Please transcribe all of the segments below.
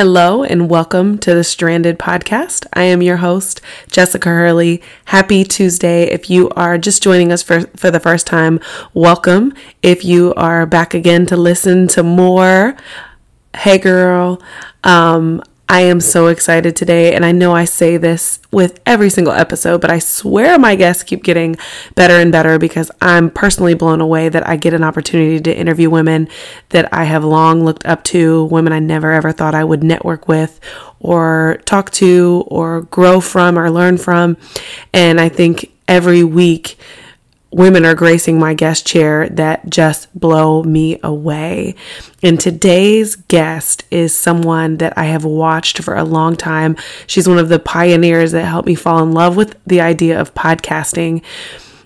Hello and welcome to the Stranded Podcast. I am your host, Jessica Hurley. Happy Tuesday. If you are just joining us for, for the first time, welcome. If you are back again to listen to more, hey girl, um, I am so excited today. And I know I say this with every single episode, but I swear my guests keep getting better and better because I'm personally blown away that I get an opportunity to interview women that I have long looked up to, women I never ever thought I would network with or talk to or grow from or learn from. And I think every week, women are gracing my guest chair that just blow me away. And today's guest is someone that I have watched for a long time. She's one of the pioneers that helped me fall in love with the idea of podcasting.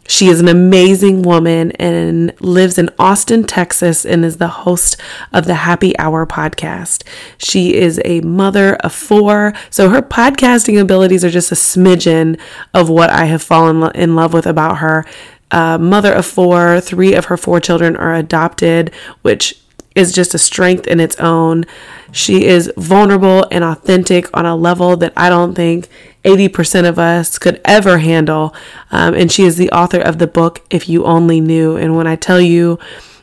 She is an amazing woman and lives in Austin, Texas, and is the host of the Happy Hour podcast. She is a mother of four, so her podcasting abilities are just a smidgen of what I have fallen in love with about her mother of four. Three of her four children are adopted, which is just a strength in its own. She is vulnerable and authentic on a level that I don't think 80% of us could ever handle. Um, and she is the author of the book, If You Only Knew. And when I tell you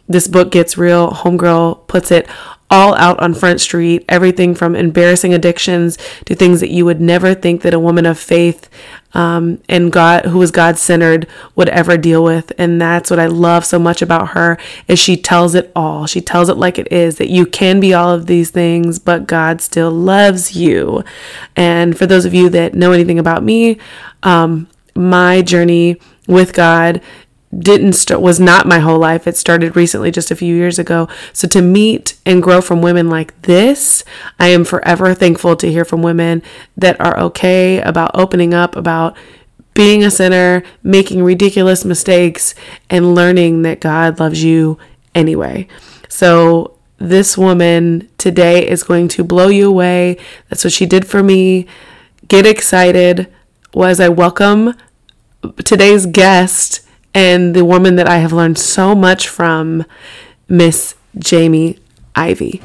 this book gets real, Homegirl puts it all out on Front Street, everything from embarrassing addictions to things that you would never think that a woman of faith um, and God, who is God centered, would ever deal with. And that's what I love so much about her is she tells it all. She tells it like it is that you can be all of these things, but God still loves you. And for those of you that know anything about me, um, my journey with God didn't start was not my whole life. It started recently just a few years ago. So to meet and grow from women like this i am forever thankful to hear from women that are okay about opening up about being a sinner making ridiculous mistakes and learning that god loves you anyway. So this woman today is going to blow you away. That's what she did for me. Get excited. Was i welcome today's guest and the woman that I have learned so much from, Miss Jamie Ivey.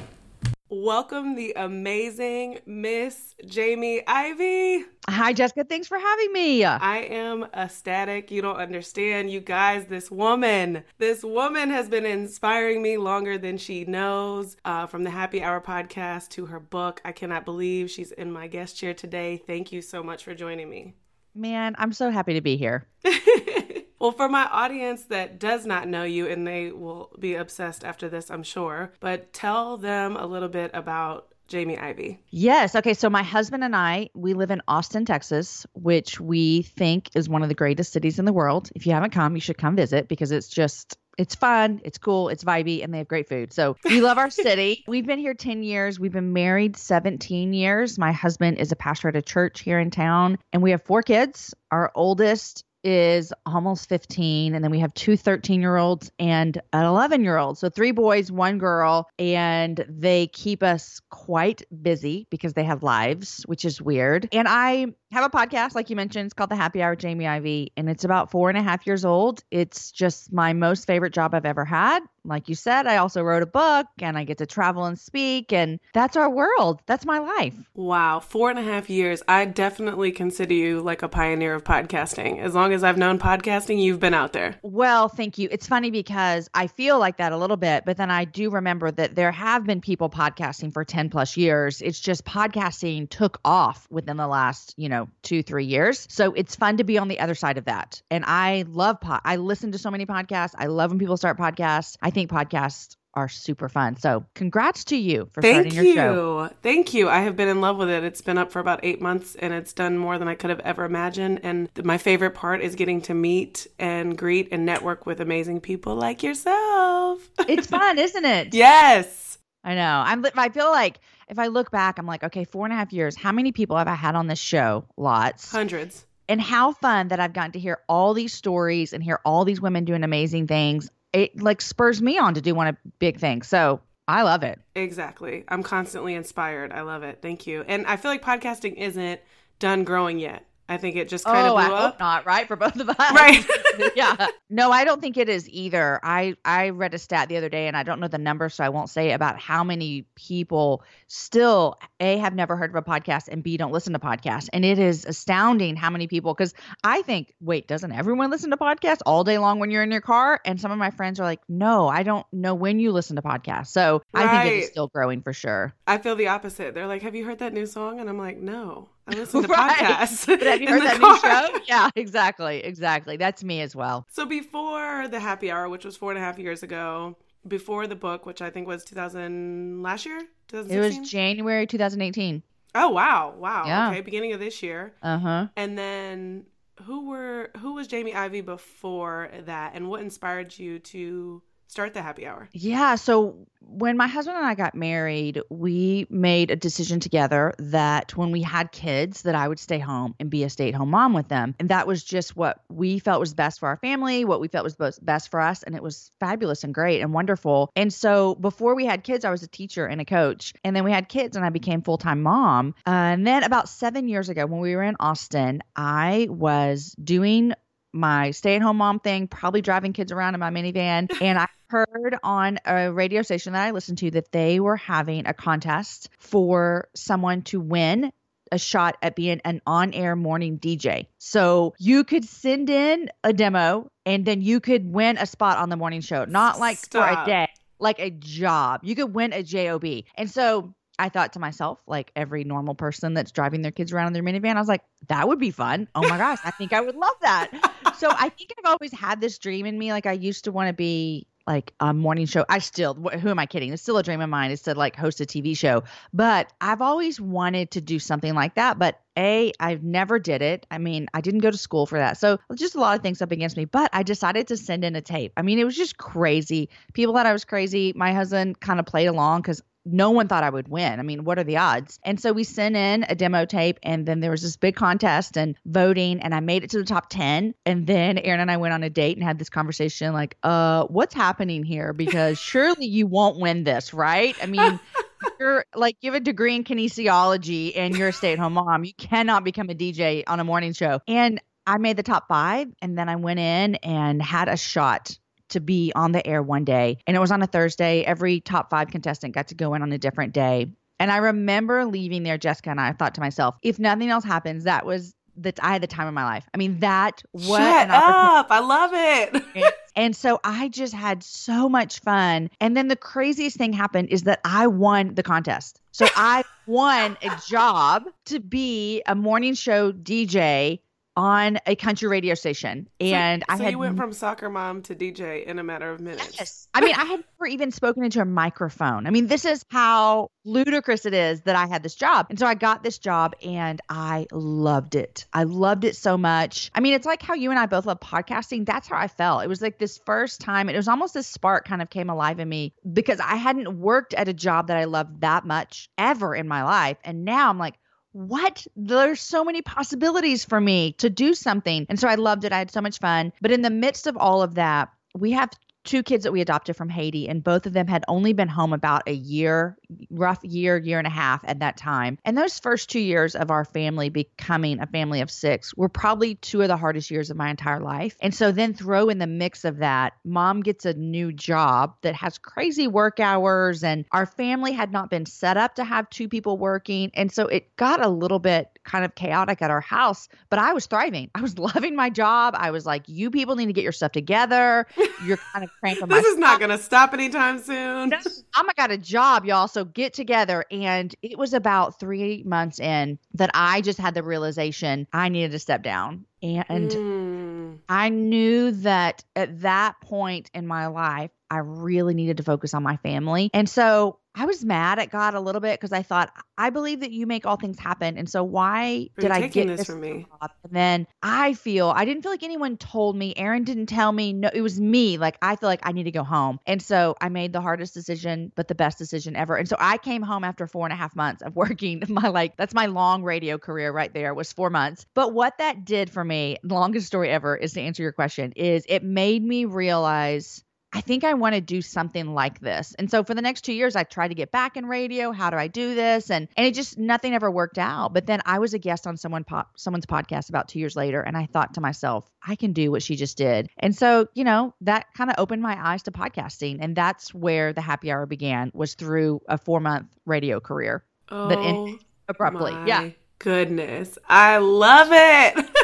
Welcome the amazing Miss Jamie Ivey. Hi, Jessica. Thanks for having me. I am ecstatic. You don't understand. You guys, this woman, this woman has been inspiring me longer than she knows. Uh, from the Happy Hour podcast to her book. I cannot believe she's in my guest chair today. Thank you so much for joining me. Man, I'm so happy to be here. Well, for my audience that does not know you, and they will be obsessed after this, I'm sure, but tell them a little bit about Jamie Ivey. Yes. Okay. So my husband and I, we live in Austin, Texas, which we think is one of the greatest cities in the world. If you haven't come, you should come visit because it's just it's fun, it's cool, it's vibey, and they have great food. So we love our city. We've been here 10 years. We've been married 17 years. My husband is a pastor at a church here in town, and we have four kids. Our oldest is almost 15 and then we have two 13 year olds and an 11 year old so three boys one girl and they keep us quite busy because they have lives which is weird. And i have a podcast like you mentioned it's called the happy hour jamie ivey and it's about four and a half years old. It's just my most favorite job i've ever had like you said, I also wrote a book and I get to travel and speak, and that's our world. That's my life. Wow, four and a half years. I definitely consider you like a pioneer of podcasting. As long as I've known podcasting, you've been out there. Well, thank you. It's funny because I feel like that a little bit, but then I do remember that there have been people podcasting for 10 plus years. It's just podcasting took off within the last, you know, two, three years. So it's fun to be on the other side of that. And I love pod. I listen to so many podcasts. I love when people start podcasts. I think podcasts are super fun. So congrats to you for Thank starting your show. Thank you. I have been in love with it. It's been up for about eight months and it's done more than I could have ever imagined. And my favorite part is getting to meet and greet and network with amazing people like yourself. It's fun, isn't it? yes. I know. I'm. I feel like if I look back, I'm like, okay, four and a half years. How many people have I had on this show? Lots. Hundreds. and how fun that I've gotten to hear all these stories and hear all these women doing amazing things. It like spurs me on to do one big thing. So I love it. Exactly. I'm constantly inspired. I love it. Thank you. And I feel like podcasting isn't done growing yet. I think it just kind oh, of I blew hope up. not, right? For both of us. Right. yeah. No, I don't think it is either. I I read a stat the other day and I don't know the number so I won't say about how many people still A have never heard of a podcast and B don't listen to podcasts. And it is astounding how many people cuz I think wait, doesn't everyone listen to podcasts all day long when you're in your car? And some of my friends are like, "No, I don't know when you listen to podcasts." So, I think it is still growing for sure. I feel the opposite. They're like, "Have you heard that new song?" And I'm like, "No, I listen to Right. podcasts." But have you heard that car." new show? Yeah, exactly. Exactly. That's me as well. So before the happy hour, which was four and a half years ago, before the book, which I think was 2000 last year, It 2016. was January 2018. oh wow, wow. Yeah. Okay, beginning of this year, Uh-huh. and then who were who was Jamie Ivey before that, and what inspired you to start the happy hour? Yeah. So when my husband and I got married, we made a decision together that when we had kids, that I would stay home and be a stay-at-home mom with them. And that was just what we felt was best for our family, what we felt was best- for us. And it was fabulous and great and wonderful. And so before we had kids, I was a teacher and a coach. And then we had kids and I became full-time mom. Uh, and then about seven years ago, when we were in Austin, I was doing my stay-at-home mom thing, probably driving kids around in my minivan, and I heard on a radio station that I listened to that they were having a contest for someone to win a shot at being an on-air morning DJ. So you could send in a demo and then you could win a spot on the morning show. Not like for a day, like a job. You could win a job. And so I thought to myself, like every normal person that's driving their kids around in their minivan, I was like, that would be fun. Oh my gosh, I think I would love that. so I think I've always had this dream in me. Like I used to want to be like a morning show. I still, who am I kidding? It's still a dream of mine is to like host a TV show. But I've always wanted to do something like that. But A, I've never did it. I mean, I didn't go to school for that. So just a lot of things up against me. But I decided to send in a tape. I mean, it was just crazy. People thought I was crazy. My husband kind of played along because no one thought I would win. I mean, what are the odds? And so we sent in a demo tape, and then there was this big contest and voting, and I made it to the top 10. And then Aaron and I went on a date and had this conversation like, uh, what's happening here? Because surely you won't win this, right? I mean, you're like, you have a degree in kinesiology and you're a stay at home mom. You cannot become a DJ on a morning show. And I made the top five, and then I went in and had a shot to be on the air one day. And it was on a Thursday. Every top five contestant got to go in on a different day. And I remember leaving there, Jessica, and I thought to myself, if nothing else happens, that was that I had the time of my life. I mean, that what Shut up! I love it. And so I just had so much fun. And then the craziest thing happened is that I won the contest. So I won a job to be a morning show DJ on a country radio station. And so, I so had you went from soccer mom to DJ in a matter of minutes. Yes. I mean, I had never even spoken into a microphone. I mean, this is how ludicrous it is that I had this job. And so I got this job and I loved it. I loved it so much. I mean, it's like how you and I both love podcasting. That's how I felt. It was like this first time, it was almost this spark kind of came alive in me because I hadn't worked at a job that I loved that much ever in my life. And now I'm like, what? There's so many possibilities for me to do something. And so I loved it. I had so much fun. But in the midst of all of that, we have two kids that we adopted from Haiti, and both of them had only been home about a year, rough year, year and a half at that time. And those first two years of our family becoming a family of six were probably two of the hardest years of my entire life. And so then throw in the mix of that, mom gets a new job that has crazy work hours, and our family had not been set up to have two people working. And so it got a little bit kind of chaotic at our house, but I was thriving. I was loving my job. I was like, you people need to get your stuff together. You're kind of cramping my This is not going to stop anytime soon. I'm got a job, y'all. So get together. And it was about three months in that I just had the realization I needed to step down. And Mm. I knew that at that point in my life, I really needed to focus on my family. And so I was mad at God a little bit because I thought, I believe that you make all things happen. And so why did I get this this from me? job? And then I feel, I didn't feel like anyone told me. Aaron didn't tell me. No, it was me. Like, I feel like I need to go home. And so I made the hardest decision, but the best decision ever. And so I came home after four and a half months of working my, like, that's my long radio career right there was four months. But what that did for me, longest story ever is to answer your question, is it made me realize I think I want to do something like this. And so for the next 2 years I tried to get back in radio. How do I do this? And and it just nothing ever worked out. But then I was a guest on someone pop, someone's podcast about 2 years later and I thought to myself, I can do what she just did. And so, you know, that kind of opened my eyes to podcasting and that's where the happy hour began was through a 4-month radio career Oh, that ended abruptly. my Yeah. Goodness. I love it.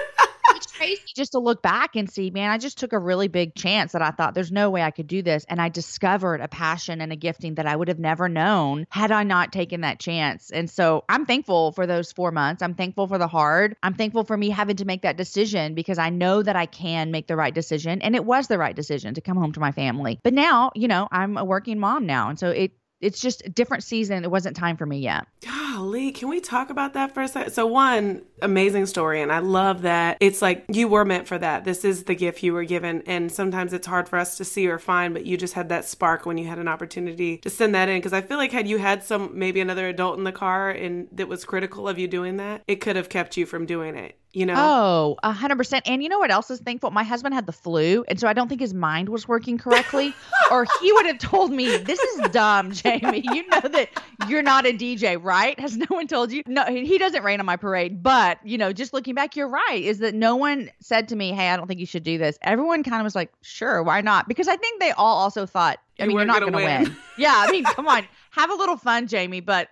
crazy just to look back and see, man, I just took a really big chance that I thought there's no way I could do this. And I discovered a passion and a gifting that I would have never known had I not taken that chance. And so I'm thankful for those four months. I'm thankful for the hard. I'm thankful for me having to make that decision because I know that I can make the right decision. And it was the right decision to come home to my family. But now, you know, I'm a working mom now. And so it, it's just a different season. It wasn't time for me yet. Golly, can we talk about that for a second? So, one amazing story, and I love that it's like you were meant for that. This is the gift you were given, and sometimes it's hard for us to see or find, but you just had that spark when you had an opportunity to send that in. Because I feel like had you had some maybe another adult in the car and that was critical of you doing that, it could have kept you from doing it. You know? Oh, a hundred percent. And you know what else is thankful? My husband had the flu, and so I don't think his mind was working correctly, or he would have told me, "This is dumb, Jamie. You know that you're not a DJ, right? Has no one told you? No, he doesn't rain on my parade. But you know, just looking back, you're right. Is that no one said to me, "Hey, I don't think you should do this." Everyone kind of was like, "Sure, why not?" Because I think they all also thought, I You mean, you're gonna going to win. win. yeah, I mean, come on, have a little fun, Jamie, but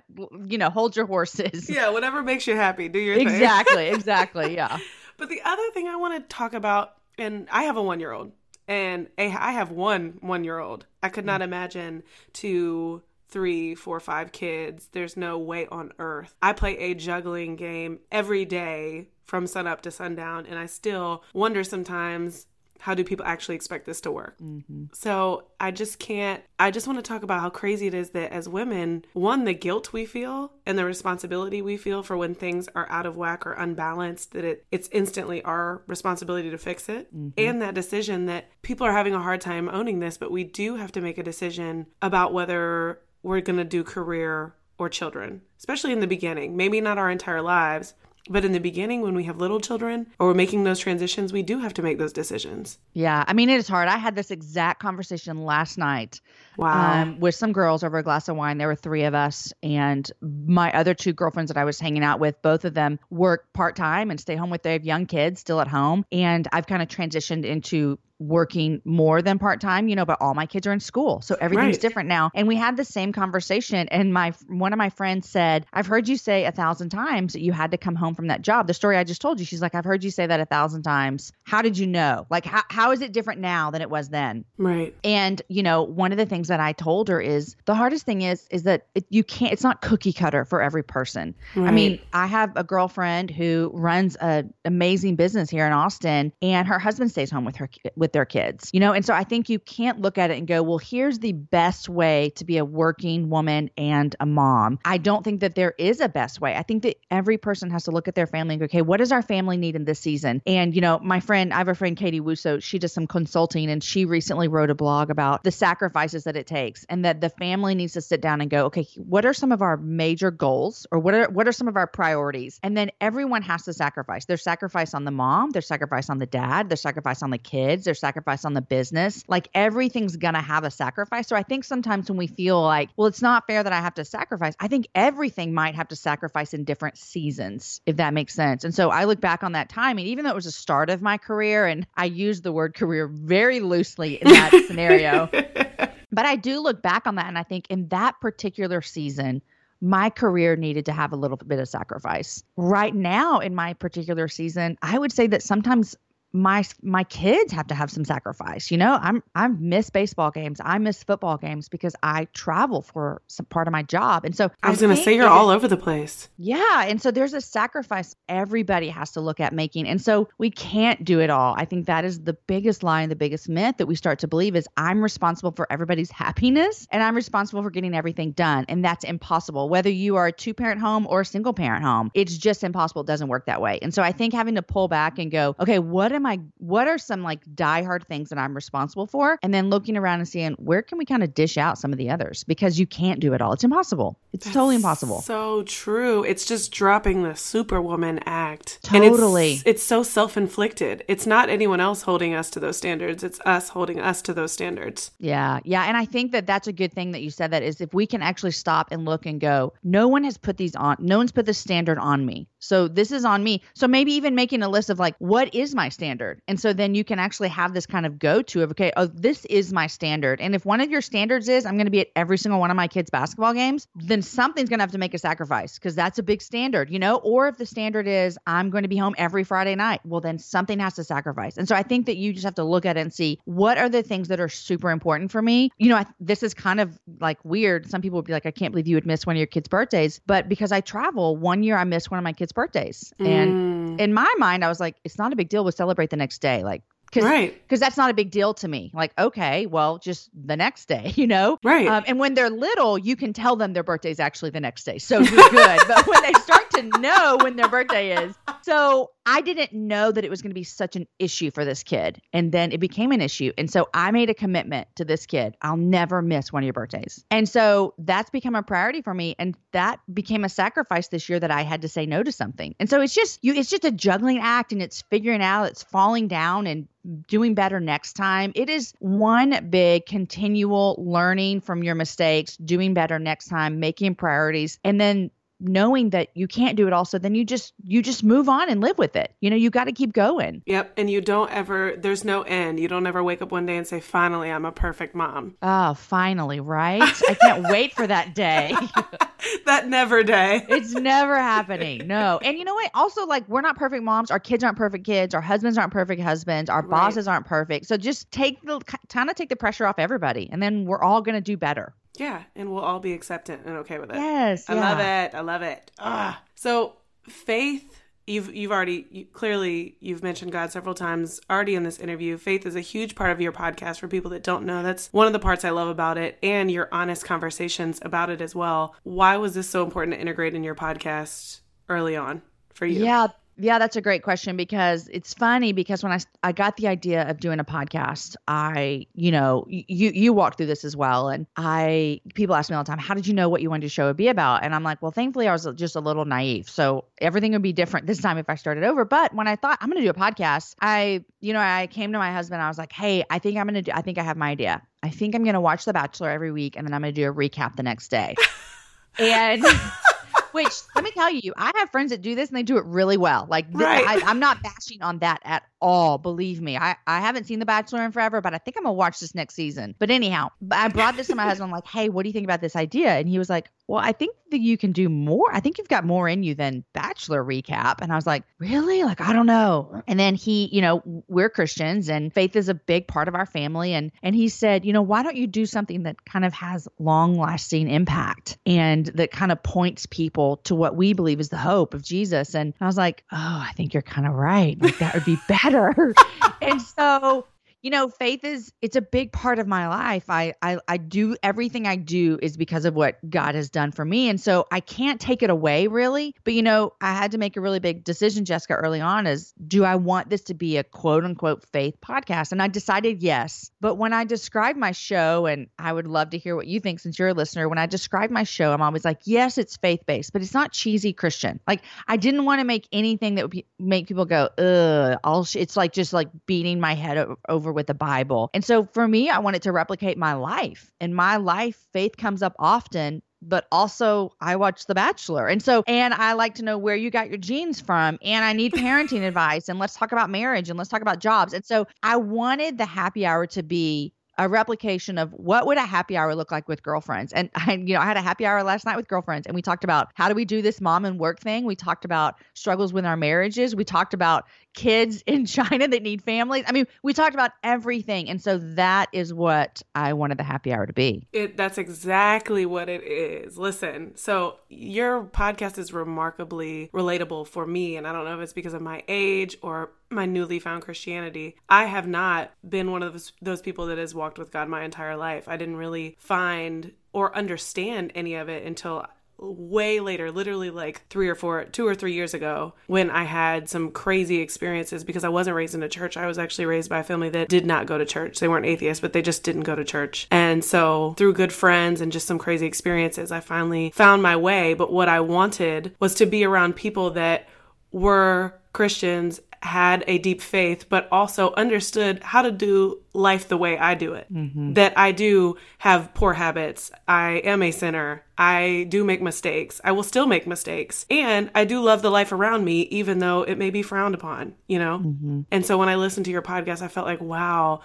you know, hold your horses. Yeah, whatever makes you happy, do your thing. Exactly, exactly. Yeah. But the other thing I want to talk about, and I have a one year old, and a- I have one one year old. I could not mm. imagine two, three, four, five kids. There's no way on earth. I play a juggling game every day from sunup to sundown, and I still wonder sometimes. How do people actually expect this to work? Mm-hmm. So I just can't. I just want to talk about how crazy it is that as women, one, the guilt we feel and the responsibility we feel for when things are out of whack or unbalanced, that it, it's instantly our responsibility to fix it. Mm-hmm. And that decision that people are having a hard time owning this, but we do have to make a decision about whether we're going to do career or children, especially in the beginning. Maybe not our entire lives. But in the beginning, when we have little children or we're making those transitions, we do have to make those decisions. Yeah, I mean it is hard. I had this exact conversation last night Wow. um, with some girls over a glass of wine. There were three of us, and my other two girlfriends that I was hanging out with, both of them work part time and stay home with their young kids still at home. And I've kind of transitioned into working more than part time, you know, but all my kids are in school. So everything's Right. different now. And we had the same conversation. And my one of my friends said, I've heard you say a thousand times that you had to come home from that job. The story I just told you, she's like, I've heard you say that a thousand times. How did you know? Like, how, how is it different now than it was then? right. And you know, one of the things that I told her is the hardest thing is is that it, you can't. It's not cookie cutter for every person. I mean, I have a girlfriend who runs a amazing business here in Austin, and her husband stays home with her with their kids. You know, and so I think you can't look at it and go, well, here's the best way to be a working woman and a mom. I don't think that there is a best way. I think that every person has to look at their family and go, okay, what does our family need in this season? And you know, my friend, I have a friend, Katie Wusso, She does some consulting, and she recently wrote a blog about the sacrifices that it takes, and that the family needs to sit down and go, okay, what are some of our major goals, or what are what are some of our priorities? And then everyone has to sacrifice. There's sacrifice on the mom, there's sacrifice on the dad, there's sacrifice on the kids, there's sacrifice on the business. Like everything's gonna have a sacrifice. So I think sometimes when we feel like, well, it's not fair that I have to sacrifice, I think everything might have to sacrifice in different seasons, if that makes sense. And so I look back on that time, and even though it was the start of my career, and I use the word career very loosely in that scenario, but I do look back on that and I think in that particular season, my career needed to have a little bit of sacrifice. Right now, in my particular season, I would say that sometimes my my kids have to have some sacrifice. You know, I'm I miss baseball games. I miss football games because I travel for some part of my job. And so I was going to say you're all over the place. Yeah, and so there's a sacrifice everybody has to look at making. And so we can't do it all. I think that is the biggest lie and the biggest myth that we start to believe is I'm responsible for everybody's happiness and I'm responsible for getting everything done. And that's impossible. Whether you are a two-parent home or a single parent home, it's just impossible. It doesn't work that way. And so I think having to pull back and go, okay, what am I what are some like diehard things that I'm responsible for? And then looking around and seeing where can we kind of dish out some of the others because you can't do it all. It's impossible. It's That's totally impossible. So true. It's just dropping the superwoman act. Totally. It's, it's so self-inflicted. It's not anyone else holding us to those standards. It's us holding us to those standards. Yeah. Yeah, and I think that that's a good thing that you said that is if we can actually stop and look and go, no one has put these on. No one's put the standard on me. So this is on me. So maybe even making a list of like what is my standard? And so then you can actually have this kind of go to of, okay, oh, this is my standard. And if one of your standards is I'm going to be at every single one of my kids' basketball games, then something's going to have to make a sacrifice because that's a big standard, you know? Or if the standard is I'm going to be home every Friday night, well, then something has to sacrifice. And so I think that you just have to look at it and see what are the things that are super important for me. You know, I, this is kind of like weird. Some people would be like, I can't believe you would miss one of your kids' birthdays. But because I travel, one year I missed one of my kids' birthdays. And mm. in my mind, I was like, it's not a big deal. We'll celebrate the next day. Like, Cause, right. Because that's not a big deal to me. Like, okay, well, just the next day, you know? Right. Um, and when they're little, you can tell them their birthday is actually the next day. So you're good. but when they start to know when their birthday is, so I didn't know that it was going to be such an issue for this kid. And then it became an issue. And so I made a commitment to this kid. I'll never miss one of your birthdays. And so that's become a priority for me. And that became a sacrifice this year that I had to say no to something. And so it's just you it's just a juggling act and it's figuring out, it's falling down and doing better next time. It is one big continual learning from your mistakes, doing better next time, making priorities, and then knowing that you can't do it all so then you just you just move on and live with it. You know you got to keep going. Yep and you don't ever there's no end. You don't ever wake up one day and say finally i'm a perfect mom. Oh finally right? I can't wait for that day that never day it's never happening no and you know what also like we're not perfect moms our kids aren't perfect kids our husbands aren't perfect husbands our right. bosses aren't perfect so just take the kind of take the pressure off everybody and then we're all going to do better yeah, and we'll all be acceptant and okay with it. Yes, I yeah. love it. I love it. Ah, so faith. You've you've already you, clearly you've mentioned God several times already in this interview. Faith is a huge part of your podcast for people that don't know. That's one of the parts I love about it, and your honest conversations about it as well. Why was this so important to integrate in your podcast early on for you? Yeah, yeah, that's a great question because it's funny because when I I got the idea of doing a podcast, I, you know, you you walked through this as well and I people ask me all the time, "How did you know what you wanted to show would be about?" And I'm like, "Well, thankfully I was just a little naive. So everything would be different this time if I started over." But when I thought I'm going to do a podcast, I, you know, I came to my husband, I was like, "Hey, I think I'm going to do I think I have my idea. I think I'm going to watch The Bachelor every week and then I'm going to do a recap the next day." and which let me tell you, I have friends that do this and they do it really well. Like right. I, I'm not bashing on that at all. Believe me, I, I haven't seen The Bachelor in forever, but I think I'm gonna watch this next season. But anyhow, I brought this to my husband. I'm like, hey, what do you think about this idea? And he was like, well, I think that you can do more. I think you've got more in you than Bachelor recap. And I was like, really? Like, I don't know. And then he, you know, we're Christians and faith is a big part of our family. And and he said, you know, why don't you do something that kind of has long lasting impact and that kind of points people to what we believe is the hope of Jesus? And I was like, oh, I think you're kind of right. Like that would be better. and so you know faith is it's a big part of my life. I, I i do everything i do is because of what god has done for me. And so i can't take it away really. But you know i had to make a really big decision jessica early on is do i want this to be a quote unquote faith podcast? And i decided yes. But when i describe my show and i would love to hear what you think since you're a listener when i describe my show i'm always like yes it's faith based but it's not cheesy christian. Like i didn't want to make anything that would be, make people go ugh all sh-. it's like just like beating my head over over with the Bible. And so for me, I wanted to replicate my life. In my life, faith comes up often, but also I watch The Bachelor. And so, and I like to know where you got your genes from. And I need parenting advice. And let's talk about marriage and let's talk about jobs. And so I wanted the happy hour to be a replication of what would a happy hour look like with girlfriends. And I, you know, I had a happy hour last night with girlfriends and we talked about how do we do this mom and work thing. We talked about struggles with our marriages. We talked about, kids in China that need families. I mean, we talked about everything. And so that is what I wanted the happy hour to be. It, that's exactly what it is. Listen, so your podcast is remarkably relatable for me. And I don't know if it's because of my age or my newly found Christianity. I have not been one of those, those people that has walked with God my entire life. I didn't really find or understand any of it until way later, literally like three or four, two or three years ago, when I had some crazy experiences because I wasn't raised in a church. I was actually raised by a family that did not go to church. They weren't atheists, but they just didn't go to church. And so through good friends and just some crazy experiences, I finally found my way. But what I wanted was to be around people that were Christians had a deep faith, but also understood how to do life the way I do it. Mm-hmm. That I do have poor habits. I am a sinner. I do make mistakes. I will still make mistakes. And I do love the life around me, even though it may be frowned upon, you know? Mm-hmm. And so when I listened to your podcast, I felt like, wow,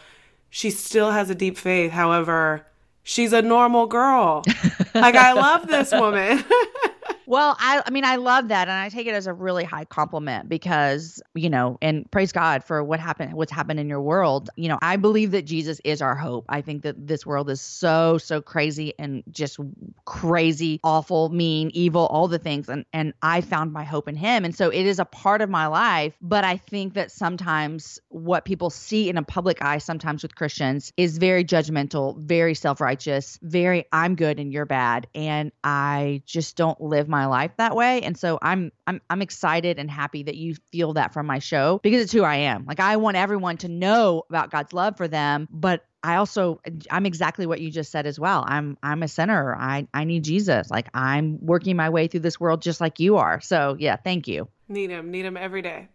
she still has a deep faith. However, she's a normal girl. like, I love this woman. Well, I, I mean, I love that, and I take it as a really high compliment because you know, and praise God for what happened, what's happened in your world. You know, I believe that Jesus is our hope. I think that this world is so so crazy and just crazy, awful, mean, evil, all the things, and and I found my hope in Him, and so it is a part of my life. But I think that sometimes what people see in a public eye, sometimes with Christians, is very judgmental, very self righteous, very I'm good and you're bad, and I just don't live my life that way. And so I'm I'm I'm excited and happy that you feel that from my show because it's who I am. Like I want everyone to know about God's love for them, but I also I'm exactly what you just said as well. I'm I'm a sinner. I I need Jesus. Like I'm working my way through this world just like you are. So yeah, thank you. Need him. Need him every day.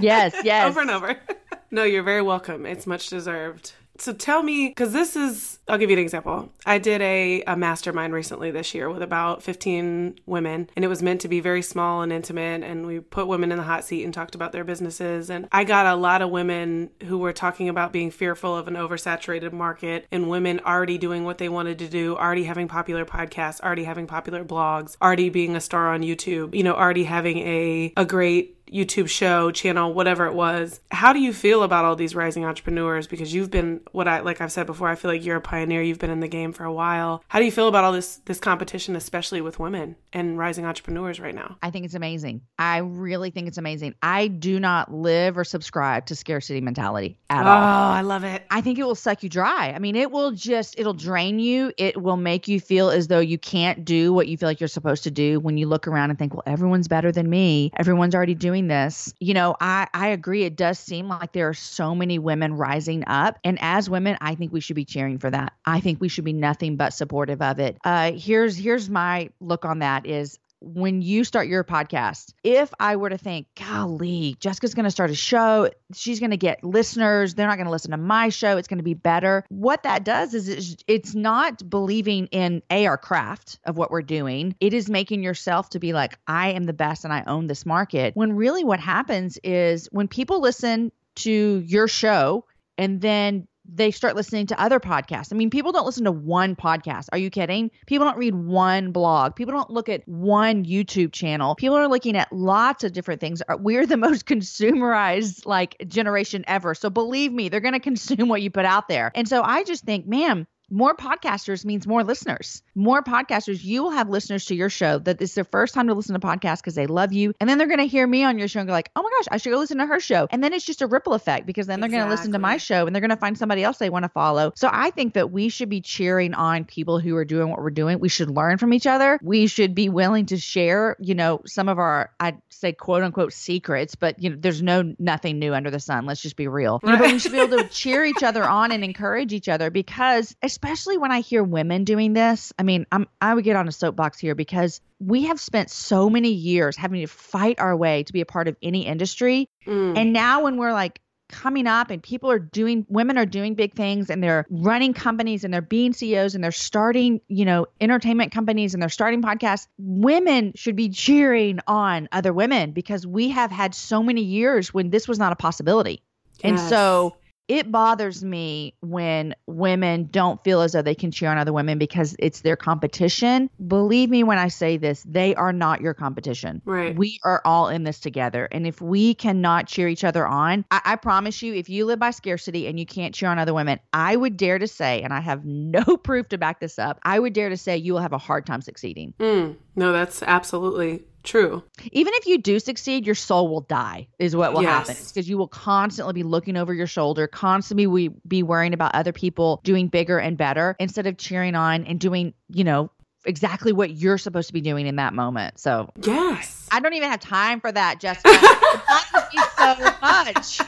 yes, yes. over and over. no, you're very welcome. It's much deserved. So tell me, because this is, I'll give you an example. I did a, a mastermind recently this year with about 15 women, and it was meant to be very small and intimate. And we put women in the hot seat and talked about their businesses. And I got a lot of women who were talking about being fearful of an oversaturated market and women already doing what they wanted to do, already having popular podcasts, already having popular blogs, already being a star on YouTube, you know, already having a, a great YouTube show, channel, whatever it was. How do you feel about all these rising entrepreneurs? Because you've been what I like I've said before, I feel like you're a pioneer. You've been in the game for a while. How do you feel about all this this competition, especially with women and rising entrepreneurs right now? I think it's amazing. I really think it's amazing. I do not live or subscribe to scarcity mentality at oh, all. Oh, I love it. I think it will suck you dry. I mean, it will just it'll drain you. It will make you feel as though you can't do what you feel like you're supposed to do when you look around and think, well, everyone's better than me. Everyone's already doing doing this, you know, I, I agree. It does seem like there are so many women rising up. And as women, I think we should be cheering for that. I think we should be nothing but supportive of it. Uh, here's here's my look on that is when you start your podcast, if I were to think, golly, Jessica's going to start a show, she's going to get listeners, they're not going to listen to my show, it's going to be better. What that does is it's, not believing in A, our craft of what we're doing. It is making yourself to be like, I am the best and I own this market. When really what happens is when people listen to your show and then they start listening to other podcasts. I mean, people don't listen to one podcast. Are you kidding? People don't read one blog. People don't look at one YouTube channel. People are looking at lots of different things. Uh, we're the most consumerized like generation ever. So believe me, they're going to consume what you put out there. And so I just think, man, more podcasters means more listeners. More podcasters, you will have listeners to your show that is their first time to listen to podcasts because they love you. And then they're going to hear me on your show and go like, oh my gosh, I should go listen to her show. And then it's just a ripple effect because then they're exactly. going to listen to my show and they're going to find somebody else they want to follow. So I think that we should be cheering on people who are doing what we're doing. We should learn from each other. We should be willing to share, you know, some of our, I'd say quote unquote secrets, but you know, there's no nothing new under the sun. Let's just be real. You know, but we should be able to cheer each other on and encourage each other because especially when I hear women doing this, I mean, I'm I would get on a soapbox here because we have spent so many years having to fight our way to be a part of any industry. Mm. And now when we're like coming up and people are doing women are doing big things and they're running companies and they're being CEOs and they're starting, you know, entertainment companies and they're starting podcasts, women should be cheering on other women because we have had so many years when this was not a possibility. Yes. And so it bothers me when women don't feel as though they can cheer on other women because it's their competition. Believe me when I say this, they are not your competition. Right. We are all in this together. And if we cannot cheer each other on, I, I promise you, if you live by scarcity and you can't cheer on other women, I would dare to say, and I have no proof to back this up, I would dare to say you will have a hard time succeeding. Mm, no, that's absolutely true. Even if you do succeed, your soul will die, is what will Yes. happen. Because you will constantly be looking over your shoulder, constantly we be worrying about other people doing bigger and better instead of cheering on and doing, you know, exactly what you're supposed to be doing in that moment. So Yes. I don't even have time for that, Jessica. it bothers me so much.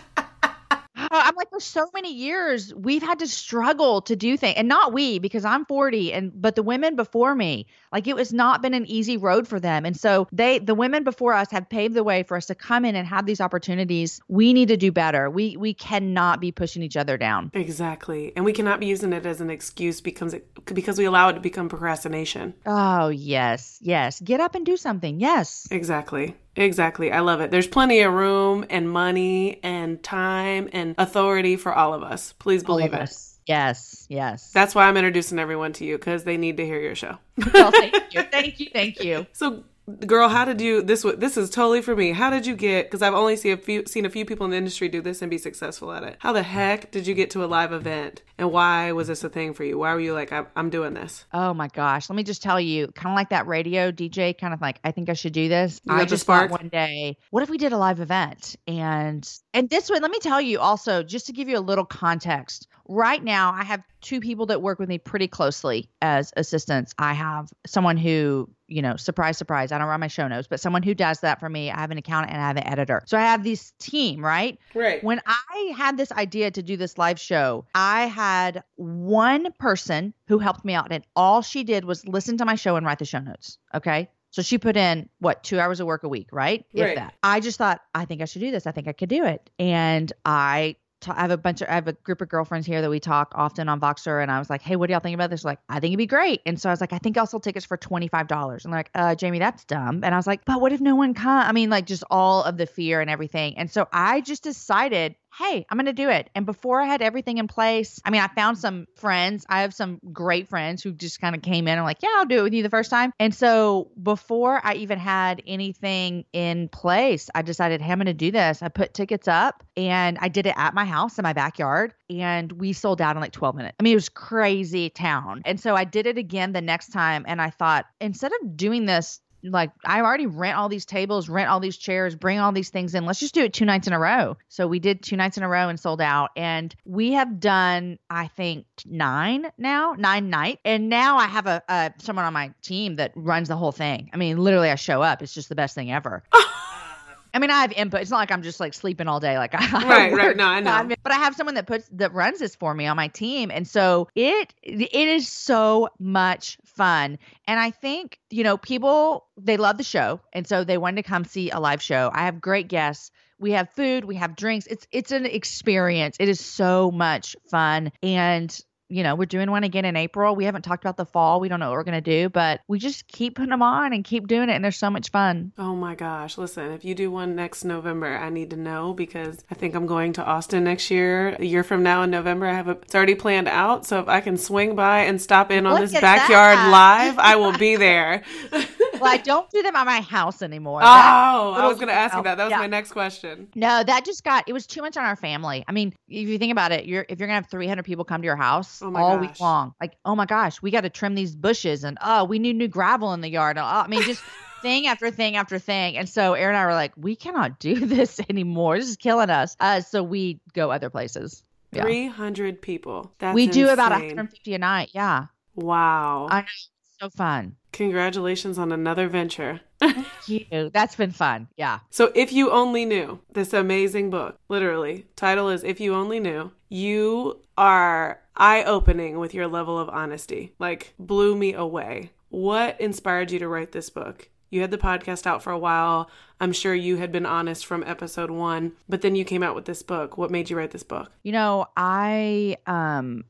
Oh, I'm like, for so many years, we've had to struggle to do things, and not we, because I'm 40, and but the women before me, like it was not been an easy road for them, and so they, the women before us, have paved the way for us to come in and have these opportunities. We need to do better. We we cannot be pushing each other down. Exactly. And we cannot be using it as an excuse because because we allow it to become procrastination. Oh yes, yes, get up and do something. Yes, Exactly. Exactly. I love it. There's plenty of room and money and time and authority for all of us. Please believe it. us. Yes, yes. That's why I'm introducing everyone to you because they need to hear your show. well, thank you, thank you, thank you. So, girl, how did you this? This is totally for me. How did you get? Because I've only seen a few seen a few people in the industry do this and be successful at it. How the heck did you get to a live event? And why was this a thing for you? Why were you like, I'm, I'm doing this? Oh my gosh. Let me just tell you, kind of like that radio DJ, kind of like, I think I should do this. You I just thought one day, what if we did a live event? And and this way, let me tell you also, just to give you a little context. Right now, I have two people that work with me pretty closely as assistants. I have someone who, you know, surprise, surprise, I don't run my show notes, but someone who does that for me. I have an accountant and I have an editor. So I have this team, right? Right. When I had this idea to do this live show, I had one person who helped me out, and all she did was listen to my show and write the show notes. Okay. So she put in what two hours of work a week, right? Right. If that. I just thought, I think I should do this. I think I could do it. And I ta- I have a bunch of I have a group of girlfriends here that we talk often on Voxer, and I was like, "Hey, what do y'all think about this?" Like, I think it'd be great. And so I was like, "I think I'll sell tickets for twenty five dollars." And they're like, "Uh, Jamie, that's dumb." And I was like, "But what if no one come?" I mean, like just all of the fear and everything. And so I just decided, "Hey, I'm gonna do it." And before I had everything in place, I mean, I found some friends. I have some great friends who just kind of came in and like, "Yeah, I'll do it with you the first time." And so before I even had anything in place, I decided, "Hey, I'm gonna do this." I put tickets up and I did it at my house in my backyard and we sold out in like 12 minutes. I mean, it was crazy town. And so I did it again the next time and I thought instead of doing this like I already rent all these tables, rent all these chairs, bring all these things in. Let's just do it two nights in a row. So we did two nights in a row and sold out. And we have done, I think, nine now, nine nights. And now I have a, a someone on my team that runs the whole thing. I mean, literally, I show up. It's just the best thing ever. I mean, I have input. It's not like I'm just like sleeping all day. Like I Right, right. work. No, I know. But I have someone that puts that runs this for me on my team, and so it it is so much fun. And I think you know people they love the show, and so they wanted to come see a live show. I have great guests. We have food, we have drinks. It's it's an experience. It is so much fun, and you know we're doing one again in April. We haven't talked about the fall. We don't know what we're gonna do, but we just keep putting them on and keep doing it, and they're so much fun. Oh my gosh. Listen, if you do one next November, I need to know because I think I'm going to Austin next year. A year from now in November, I have a, it's already planned out. So if I can swing by and stop in on Look this backyard that. live, I will be there. well, I don't do them at my house anymore. Oh, I was going to ask you that. That was Yeah. my next question. No, that just got it was too much on our family. I mean, if you think about it, you're if you're gonna have 300 people come to your house Oh all gosh. week long, like oh my gosh, we got to trim these bushes, and oh, we need new gravel in the yard. Oh, I mean, just thing after thing after thing. And so Aaron and I were like, we cannot do this anymore. This is killing us. Uh, so we go other places. Yeah. 300 people. That's we do about 150 a night. Yeah, Wow. I know. So fun. Congratulations on another venture. Thank you. That's been fun. Yeah. So, if you only knew this amazing book, literally, title is If You Only Knew, you are eye opening with your level of honesty. Like, blew me away. What inspired you to write this book? You had the podcast out for a while. I'm sure you had been honest from episode one, but then you came out with this book. What made you write this book? You know, I um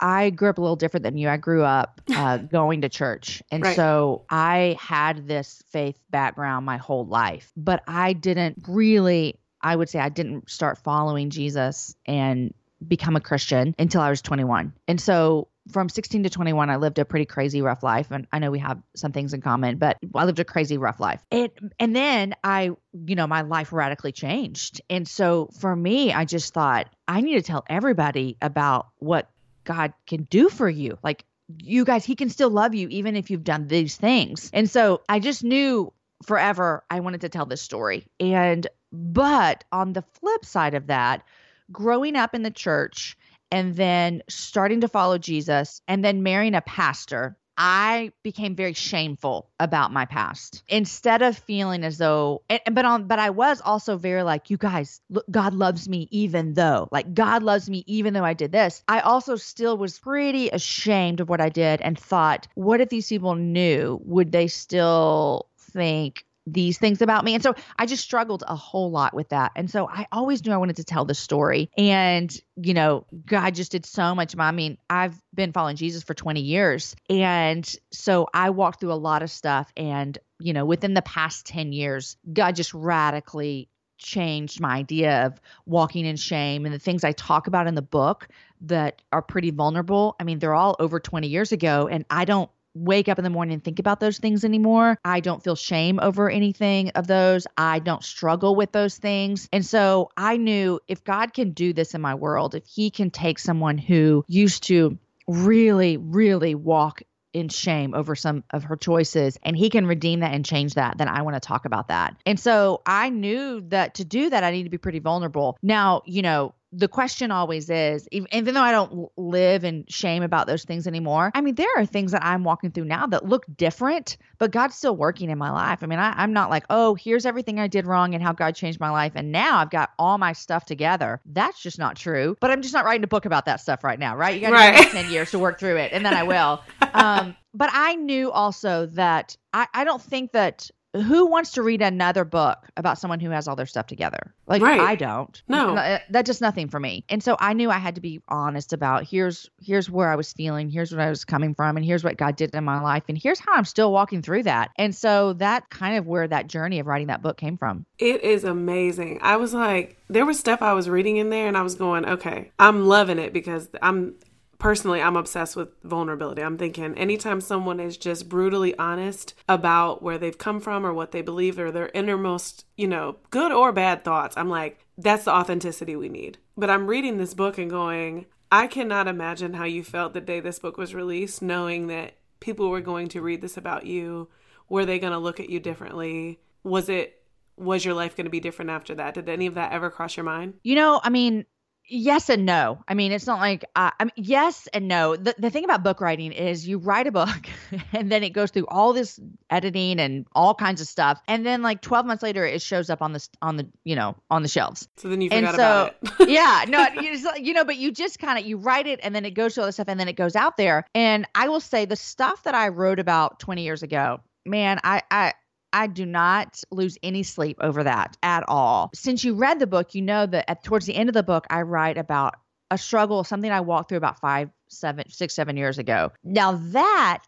I grew up a little different than you. I grew up uh, going to church. And Right. so I had this faith background my whole life, but I didn't really, I would say I didn't start following Jesus and become a Christian until I was 21. And so from 16 to 21, I lived a pretty crazy rough life. And I know we have some things in common, but I lived a crazy rough life. And, and then I, you know, my life radically changed. And so for me, I just thought, I need to tell everybody about what God can do for you. Like, you guys, He can still love you even if you've done these things. And so I just knew forever I wanted to tell this story. And, but on the flip side of that, growing up in the church, and then starting to follow Jesus and then marrying a pastor, I became very shameful about my past instead of feeling as though, and, but on, but I was also very like, you guys, look, God loves me even though, like, God loves me even though I did this. I also still was pretty ashamed of what I did and thought, what if these people knew? Would they still think these things about me. And so I just struggled a whole lot with that. And so I always knew I wanted to tell the story. And, you know, God just did so much. I mean, I've been following Jesus for 20 years. And so I walked through a lot of stuff. And, you know, within the past 10 years, God just radically changed my idea of walking in shame and the things I talk about in the book that are pretty vulnerable. I mean, they're all over 20 years ago and I don't wake up in the morning and think about those things anymore. I don't feel shame over anything of those. I don't struggle with those things. And so I knew if God can do this in my world, if He can take someone who used to really, really walk in shame over some of her choices and he can redeem that and change that, then I want to talk about that. And so I knew that to do that, I need to be pretty vulnerable. Now, you know, the question always is even, though I don't live in shame about those things anymore, I mean, there are things that I'm walking through now that look different, but God's still working in my life. I mean, I, am not like, oh, here's everything I did wrong and how God changed my life. And now I've got all my stuff together. That's just not true. But I'm just not writing a book about that stuff right now, right? You got right. 10 years to work through it, and then I will. Um, but I knew also that I, I don't think that who wants to read another book about someone who has all their stuff together? Like right. I don't. No. Uh, that's just nothing for me. And so I knew I had to be honest about here's here's where I was feeling, here's what I was coming from, and here's what God did in my life, and here's how I'm still walking through that. And so that kind of where that journey of writing that book came from. It is amazing. I was like, there was stuff I was reading in there, and I was going, okay, I'm loving it because I'm personally i'm obsessed with vulnerability. I'm thinking anytime someone is just brutally honest about where they've come from or what they believe or their innermost you know good or bad thoughts i'm like that's the authenticity we need. But i'm reading this book and going i cannot imagine how you felt the day this book was released knowing that people were going to read this about you. Were they going to look at you differently? Was it was your life going to be different after that? Did any of that ever cross your mind? You know i mean yes and no. I mean, it's not like uh, I mean, yes and no. The the thing about book writing is you write a book and then it goes through all this editing and all kinds of stuff, and then like twelve months later, it shows up on the on the you know on the shelves. So then you forgot and so, about it. yeah, no, you, you know, but you just kind of you write it and then it goes to all this stuff and then it goes out there. And I will say the stuff that I wrote about twenty years ago, man, I I I do not lose any sleep over that at all. Since you read the book, you know that at towards the end of the book, I write about a struggle, something I walked through about five, seven, six, seven years ago. Now that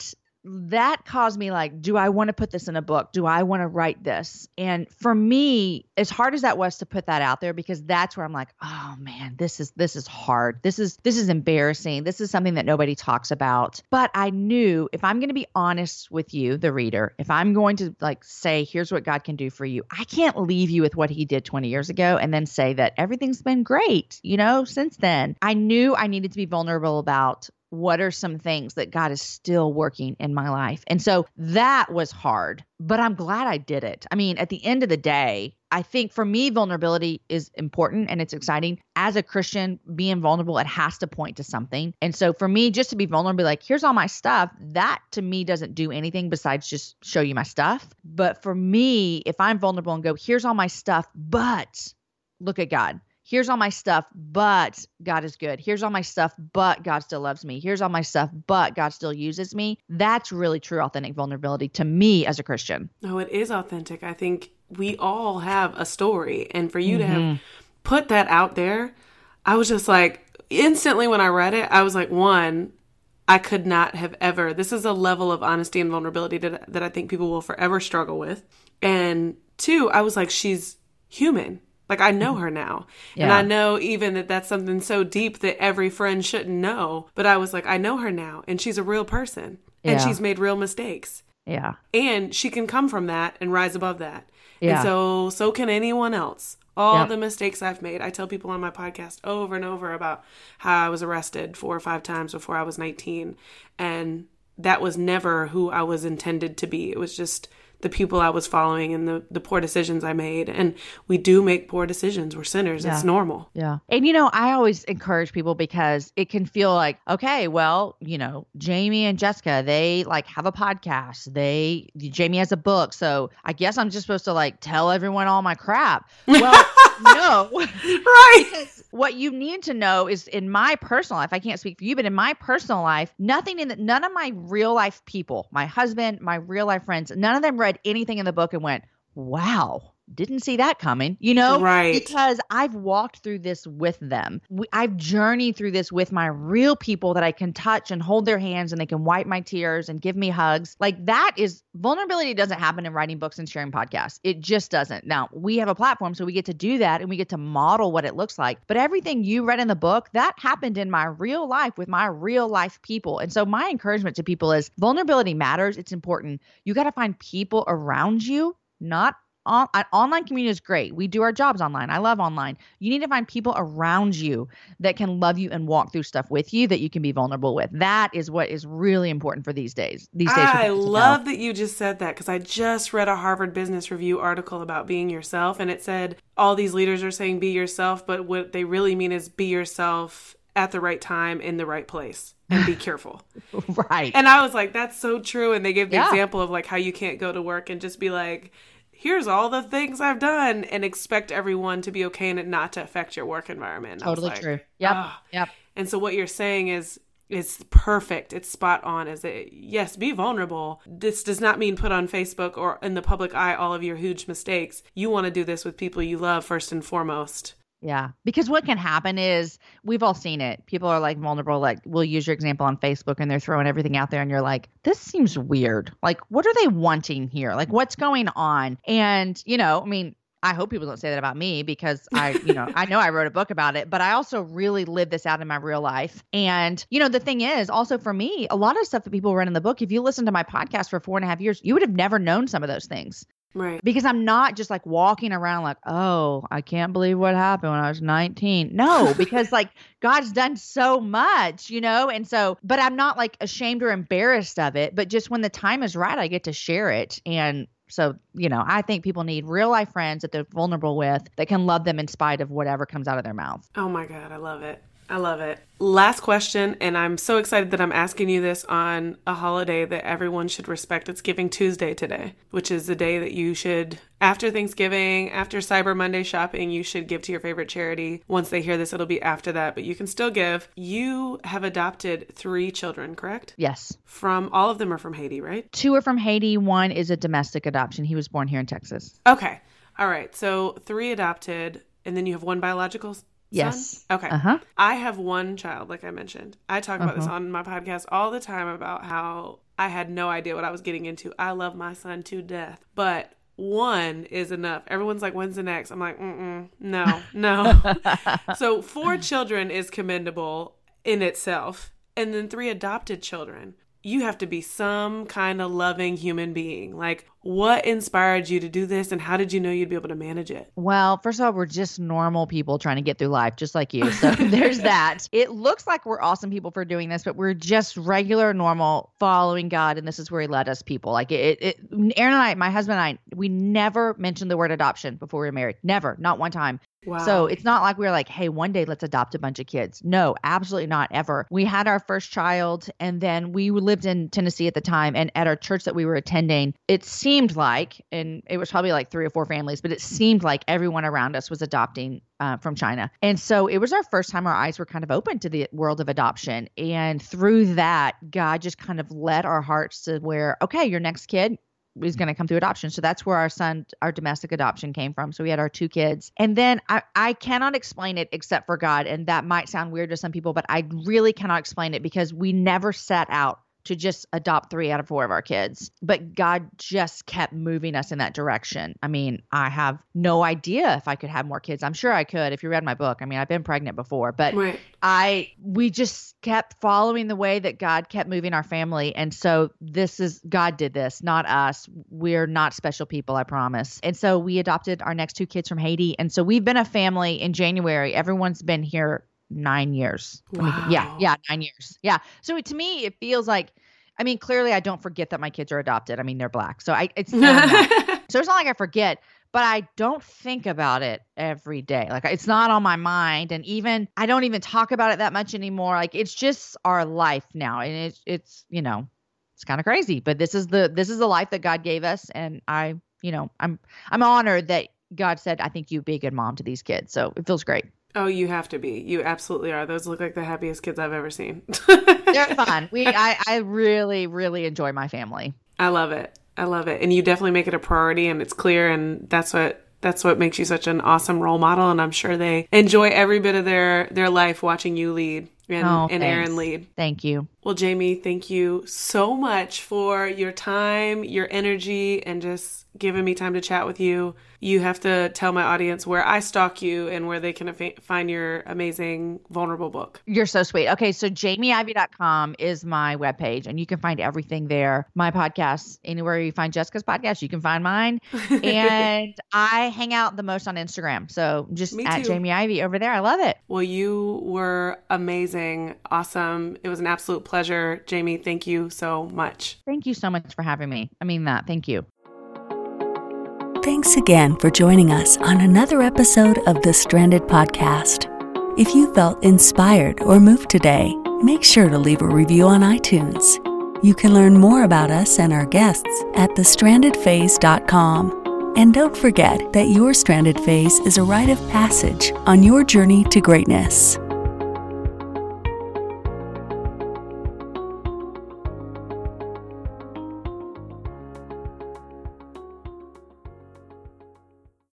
that caused me like do i want to put this in a book? Do i want to write this? And for me as hard as that was to put that out there because that's where i'm like oh man this is this is hard. This is this is embarrassing. This is something that nobody talks about. But i knew if i'm going to be honest with you the reader if i'm going to like say here's what god can do for you i can't leave you with what he did 20 years ago and then say that everything's been great you know since then. I knew i needed to be vulnerable about what are some things that God is still working in my life? And so that was hard, but I'm glad I did it. I mean, at the end of the day, I think for me, vulnerability is important and it's exciting. As a Christian, being vulnerable, it has to point to something. And so for me, just to be vulnerable, be like, here's all my stuff, that to me doesn't do anything besides just show you my stuff. But for me, if I'm vulnerable and go, here's all my stuff, but look at God here's all my stuff, but God is good. Here's all my stuff, but God still loves me. Here's all my stuff, but God still uses me. That's really true authentic vulnerability to me as a Christian. No, it is authentic. I think we all have a story. And for you mm-hmm. to have mm-hmm. put that out there, I was just like, instantly when I read it, I was like, one, I could not have ever. This is a level of honesty and vulnerability that, that I think people will forever struggle with. And two, I was like, she's human Like I know mm-hmm. her now. And I know even that that's something so deep that every friend shouldn't know. But I was like, I know her now and she's a real person and she's made real mistakes. Yeah. And she can come from that and rise above that. Yeah. And so so can anyone else. All Yep. the mistakes I've made. I tell people on my podcast over and over about how I was arrested four or five times before I was 19 and that was never who I was intended to be. It was just the people I was following and the, the poor decisions I made. And we do make poor decisions. We're sinners. It's normal. Yeah. And you know, I always encourage people because it can feel like, okay, well, you know, Jamie and Jessica, they like have a podcast. They Jamie has a book. So I guess I'm just supposed to like tell everyone all my crap. Well, no. Right. what you need to know is in my personal life, I can't speak for you, but in my personal life, nothing in the, none of my real life people, my husband, my real life friends, none of them read anything in the book and went, wow, didn't see that coming, you know? Right. Because I've walked through this with them. We- I've journeyed through this with my real people that I can touch and hold their hands and they can wipe my tears and give me hugs. Like that is vulnerability doesn't happen in writing books and sharing podcasts. It just doesn't. Now, we have a platform so we get to do that and we get to model what it looks like. But everything you read in the book, that happened in my real life with my real life people. And so my encouragement to people is vulnerability matters. It's important. You got to find people around you, not on, an online community is great. We do our jobs online. I love online. You need to find people around you that can love you and walk through stuff with you that you can be vulnerable with. That is what is really important for these days. These days, I know. love that you just said that because I just read a Harvard Business Review article about being yourself, and it said all these leaders are saying be yourself, but what they really mean is be yourself at the right time in the right place and be careful. right. And I was like, that's so true. And they gave the Yeah. example of like how you can't go to work and just be like, here's all the things I've done and expect everyone to be okay and it not to affect your work environment. Totally like, true. Yep. ah. Yep. And so what you're saying is is perfect. It's spot on. Is that yes, be vulnerable. This does not mean put on Facebook or in the public eye all of your huge mistakes. You want to do this with people you love first and foremost. Yeah. Because what can happen is we've all seen it. People are like vulnerable, like we'll use your example on Facebook and they're throwing everything out there and you're like, this seems weird. Like, what are they wanting here? Like, what's going on? And, you know, I mean, I hope people don't say that about me because I, you know, I know I wrote a book about it, but I also really live this out in my real life. And, you know, the thing is, also for me, a lot of stuff that people read in the book, if you listen to my podcast for four and a half years, you would have never known some of those things Right. because I'm not just like walking around like, oh, I can't believe what happened when I was 19. No, because like God's done so much, you know? And so, but I'm not like ashamed or embarrassed of it, but just when the time is right, I get to share it. And so, you know, I think people need real life friends that they're vulnerable with that can love them in spite of whatever comes out of their mouth. Oh my God, I love it. I love it. Last question, and I'm so excited that I'm asking you this on a holiday that everyone should respect. It's Giving Tuesday today, which is the day that you should, after Thanksgiving, after Cyber Monday shopping, you should give to your favorite charity. Once they hear this, it'll be after that, but you can still give. You have adopted three children, correct? Yes. From all of them are from Haiti, right? Two are from Haiti. One is a domestic adoption. He was born here in Texas. Okay. All right. So three adopted, and then you have one biological s- son? Yes. Okay. Uh-huh. I have one child, like I mentioned. I talk about this on my podcast all the time about how I had no idea what I was getting into. I love my son to death, but one is enough. Everyone's like, when's the next? I'm like, mm-mm, no, no. so four children is commendable in itself. And then three adopted children. You have to be some kind of loving human being. Like, what inspired you to do this, and how did you know you'd be able to manage it? Well, first of all, we're just normal people trying to get through life, just like you. So there's that. It looks like we're awesome people for doing this, but we're just regular, normal, following God, and this is where He led us people. Like it, it Aaron and I, my husband and I, we never mentioned the word adoption before we were married. Never, not one time. Wow. So it's not like we were like, hey, one day let's adopt a bunch of kids. No, absolutely not ever. We had our first child and then we lived in Tennessee at the time. And at our church that we were attending, it seemed like, and it was probably like three or four families, but it seemed like everyone around us was adopting uh, from China. And so it was our first time our eyes were kind of open to the world of adoption. And through that, God just kind of led our hearts to where, okay, your next kid, is going to come through adoption. So that's where our son, our domestic adoption came from. So we had our two kids. And then I, I cannot explain it except for God. And that might sound weird to some people, but I really cannot explain it because we never set out to just adopt three out of four of our kids. But God just kept moving us in that direction. I mean, I have no idea if I could have more kids. I'm sure I could if you read my book. I mean, I've been pregnant before, but Right. I we just kept following the way that God kept moving our family. And so this is God did this, not us. We're not special people, I promise. And so we adopted our next two kids from Haiti. And so we've been a family in January. Everyone's been here nine years. Mean, Yeah, yeah, nine years. Yeah. So to me, it feels like I mean, clearly I don't forget that my kids are adopted. I mean, they're black. So I it's not so it's not like I forget, but I don't think about it every day. Like it's not on my mind, and even I don't even talk about it that much anymore. Like it's just our life now, and it's it's you know it's kind of crazy, but this is the this is the life that God gave us, and I you know I'm I'm honored that God said I think you'd be a good mom to these kids. So it feels great. Oh, you have to be. You absolutely are. Those look like the happiest kids I've ever seen. They're fun. We I I really really enjoy my family. I love it. I love it. And you definitely make it a priority and it's clear and that's what that's what makes you such an awesome role model and I'm sure they enjoy every bit of their their life watching you lead and, Oh, and. Aaron lead. Thank you. Well, Jamie, thank you so much for your time, your energy, and just giving me time to chat with you. You have to tell my audience where I stalk you and where they can fa- find your amazing vulnerable book. You're so sweet. Okay, so jamieivey.com is my webpage, and you can find everything there. My podcast, anywhere you find Jessica's podcast, you can find mine. and I hang out the most on Instagram. So just at. Jamie Ivey over there. I love it. Well, you were amazing, awesome. It was an absolute pleasure. Jamie, thank you so much. Thank you so much for having me. I mean that. Thank you. Thanks again for joining us on another episode of the Stranded Podcast. If you felt inspired or moved today, make sure to leave a review on iTunes. You can learn more about us and our guests at thestrandedphase.com. And don't forget that your stranded phase is a rite of passage on your journey to greatness.